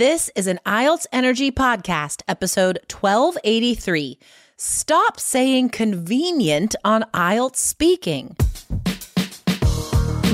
This is an IELTS Energy Podcast, episode 1283. Stop saying convenient on IELTS speaking.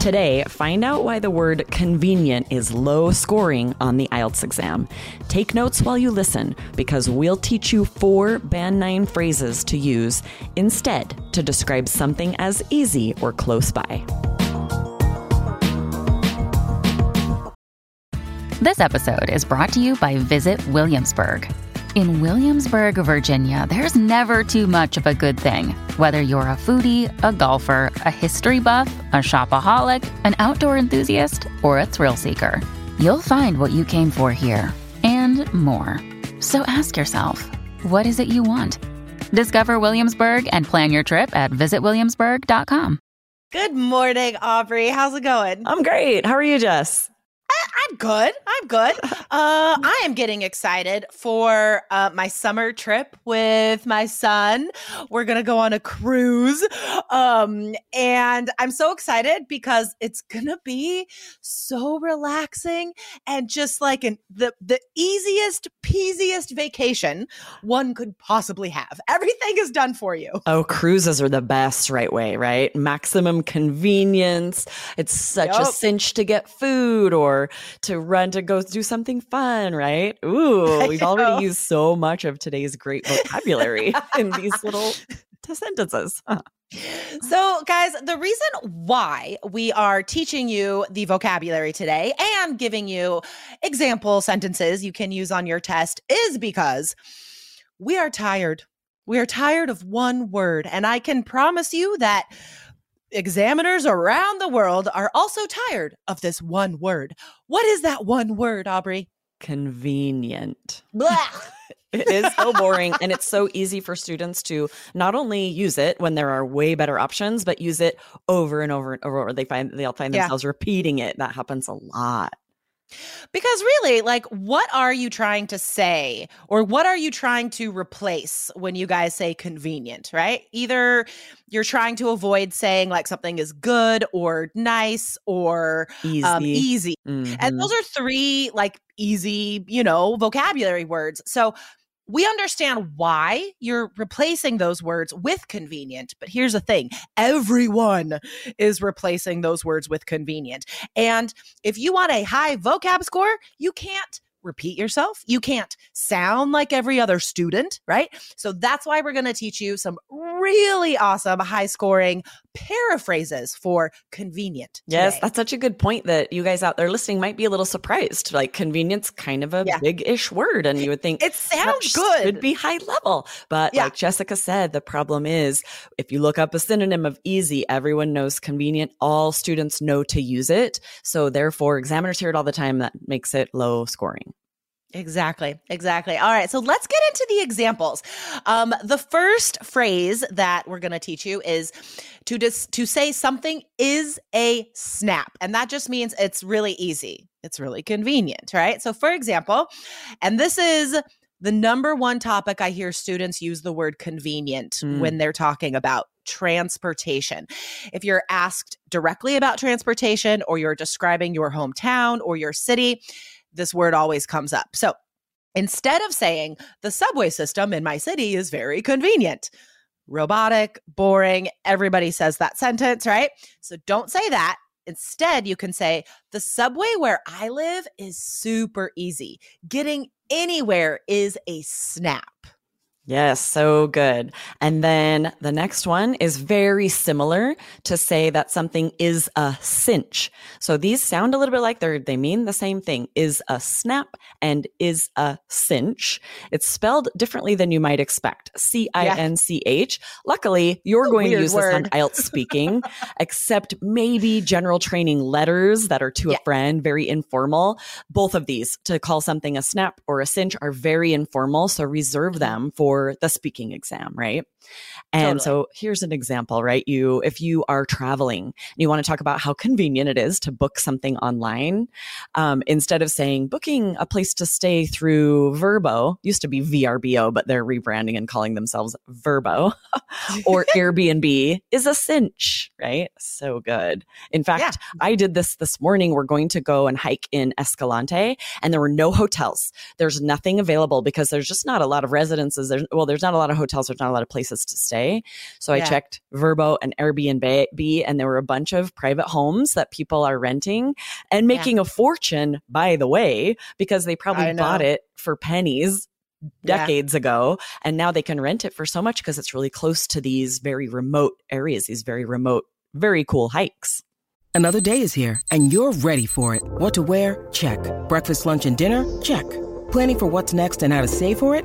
Today, find out why the word convenient is low scoring on the IELTS exam. Take notes while you listen because we'll teach you four Band 9 phrases to use instead to describe something as easy or close by. This episode is brought to you by Visit Williamsburg. In Williamsburg, Virginia, there's never too much of a good thing. Whether you're a foodie, a golfer, a history buff, a shopaholic, an outdoor enthusiast, or a thrill seeker, you'll find what you came for here and more. So ask yourself, what is it you want? Discover Williamsburg and plan your trip at visitwilliamsburg.com. Good morning, Aubrey. How's it going? I'm great. How are you, Jess? I'm good. I'm good. Uh, I am getting excited for uh, my summer trip with my son. We're gonna go on a cruise, um, and I'm so excited because it's gonna be so relaxing and just like an the the easiest, peasiest vacation one could possibly have. Everything is done for you. Oh, cruises are the best right way, right? Maximum convenience. It's such a cinch to get food or to run to go do something fun, right? Ooh, we've already used so much of today's great vocabulary in these little sentences. Huh. So, guys, the reason why we are teaching you the vocabulary today and giving you example sentences you can use on your test is because we are tired. We are tired of one word. And I can promise you that examiners around the world are also tired of this one word. What is that one word, Aubrey? Convenient. It is so boring and it's so easy for students to not only use it when there are way better options, but use it over and over and over. Or they find they'll find Yeah. themselves repeating it. That happens a lot. Because really, like, what are you trying to say or what are you trying to replace when you guys say convenient, right? Either you're trying to avoid saying like something is good or nice or Easy. um, easy. Mhm. And those are three like easy, you know, vocabulary words. So we understand why you're replacing those words with convenient. But here's the thing everyone is replacing those words with convenient. And if you want a high vocab score, you can't repeat yourself. You can't sound like every other student, right? So that's why we're going to teach you some really awesome high scoring paraphrases for convenient. Yes, today. that's such a good point that you guys out there listening might be a little surprised. Like convenience kind of a Yeah. big-ish word and you would think it sounds good. Should be high level. But Yeah. like Jessica said, the problem is if you look up a synonym of easy, everyone knows convenient. All students know to use it. So therefore, examiners hear it all the time. That makes it low scoring. Exactly. Exactly. All right. So let's get into the examples. Um, the first phrase that we're going to teach you is to dis- to say something is a snap, and that just means it's really easy. It's really convenient, right? So, for example, and this is the number one topic I hear students use the word convenient Mm. when they're talking about transportation. If you're asked directly about transportation, or you're describing your hometown or your city, this word always comes up. So instead of saying the subway system in my city is very convenient, robotic, boring, everybody says that sentence, right? So don't say that. Instead, you can say the subway where I live is super easy. Getting anywhere is a snap. Yes, so good. And then the next one is very similar to say that something is a cinch. So these sound a little bit like they're, they mean the same thing. Is a snap and is a cinch. It's spelled differently than you might expect. C I N C H. Luckily, you're going to use word. this on IELTS speaking, except maybe general training letters that are to yeah. a friend, very informal. Both of these to call something a snap or a cinch are very informal. So reserve mm-hmm. them for for the speaking exam, right? And totally. so here's an example, right? You, if you are traveling and you want to talk about how convenient it is to book something online, um, instead of saying booking a place to stay through Verbo, used to be VRBO, but they're rebranding and calling themselves Verbo or Airbnb is a cinch, right? So good. In fact, yeah. I did this this morning. We're going to go and hike in Escalante, and there were no hotels. There's nothing available because there's just not a lot of residences. There's well, there's not a lot of hotels. There's not a lot of places to stay. So yeah. I checked Verbo and Airbnb, and there were a bunch of private homes that people are renting and making yeah. a fortune, by the way, because they probably bought it for pennies decades yeah. ago and now they can rent it for so much because it's really close to these very remote areas these very remote very cool hikes another day is here and you're ready for it what to wear check breakfast lunch and dinner check planning for what's next and how to save for it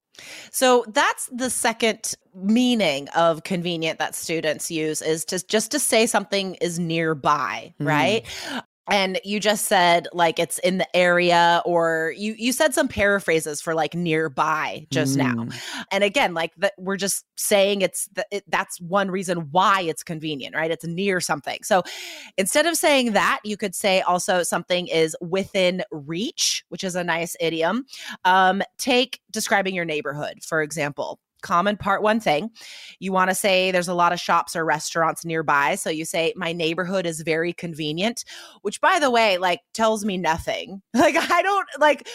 So that's the second meaning of convenient that students use is to just to say something is nearby, mm. right? And you just said like it's in the area or you you said some paraphrases for like nearby just mm. now and again like that we're just saying it's the, it, that's one reason why it's convenient right? It's near something. So instead of saying that you could say also something is within reach which is a nice idiom. Um take describing your neighborhood for example common part one thing. You want to say there's a lot of shops or restaurants nearby. So you say, my neighborhood is very convenient, which by the way, like tells me nothing. Like, I don't like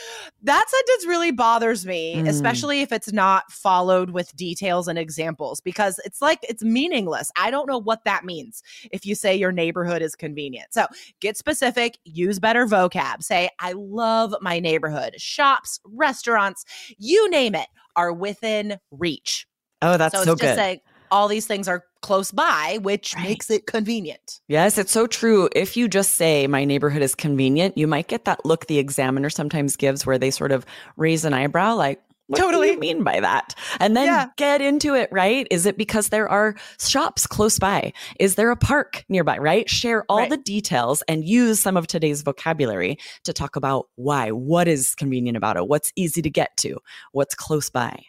that sentence really bothers me, mm. especially if it's not followed with details and examples, because it's like it's meaningless. I don't know what that means if you say your neighborhood is convenient. So get specific, use better vocab. Say, I love my neighborhood, shops, restaurants, you name it are within reach. Oh, that's so, so good. Saying, all these things are close by, which right. makes it convenient. Yes, it's so true. If you just say my neighborhood is convenient, you might get that look the examiner sometimes gives where they sort of raise an eyebrow like, what totally. do you mean by that? And then yeah. get into it, right? Is it because there are shops close by? Is there a park nearby, right? Share all right. the details and use some of today's vocabulary to talk about why, what is convenient about it, what's easy to get to, what's close by.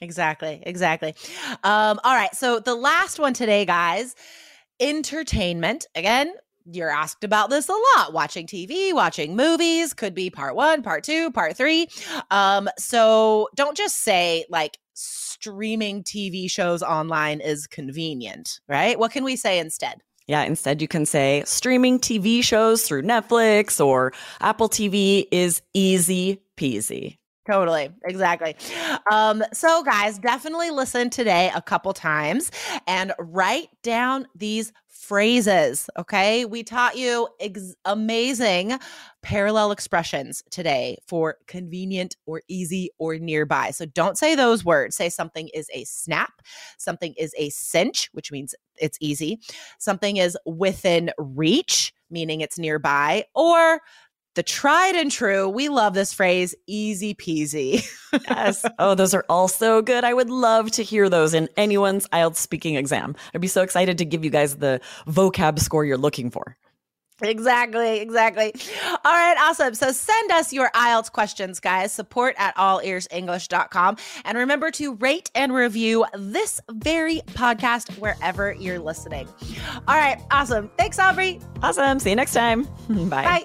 Exactly, exactly. Um, all right. So the last one today, guys entertainment. Again, you're asked about this a lot watching TV, watching movies, could be part one, part two, part three. Um, so don't just say like streaming TV shows online is convenient, right? What can we say instead? Yeah, instead you can say streaming TV shows through Netflix or Apple TV is easy peasy. Totally. Exactly. Um, so, guys, definitely listen today a couple times and write down these phrases. Okay. We taught you ex- amazing parallel expressions today for convenient or easy or nearby. So, don't say those words. Say something is a snap, something is a cinch, which means it's easy, something is within reach, meaning it's nearby, or the tried and true. We love this phrase, easy peasy. yes. Oh, those are all so good. I would love to hear those in anyone's IELTS speaking exam. I'd be so excited to give you guys the vocab score you're looking for. Exactly, exactly. All right, awesome. So send us your IELTS questions, guys. Support at allearsenglish.com. And remember to rate and review this very podcast wherever you're listening. All right, awesome. Thanks, Aubrey. Awesome. See you next time. Bye. Bye.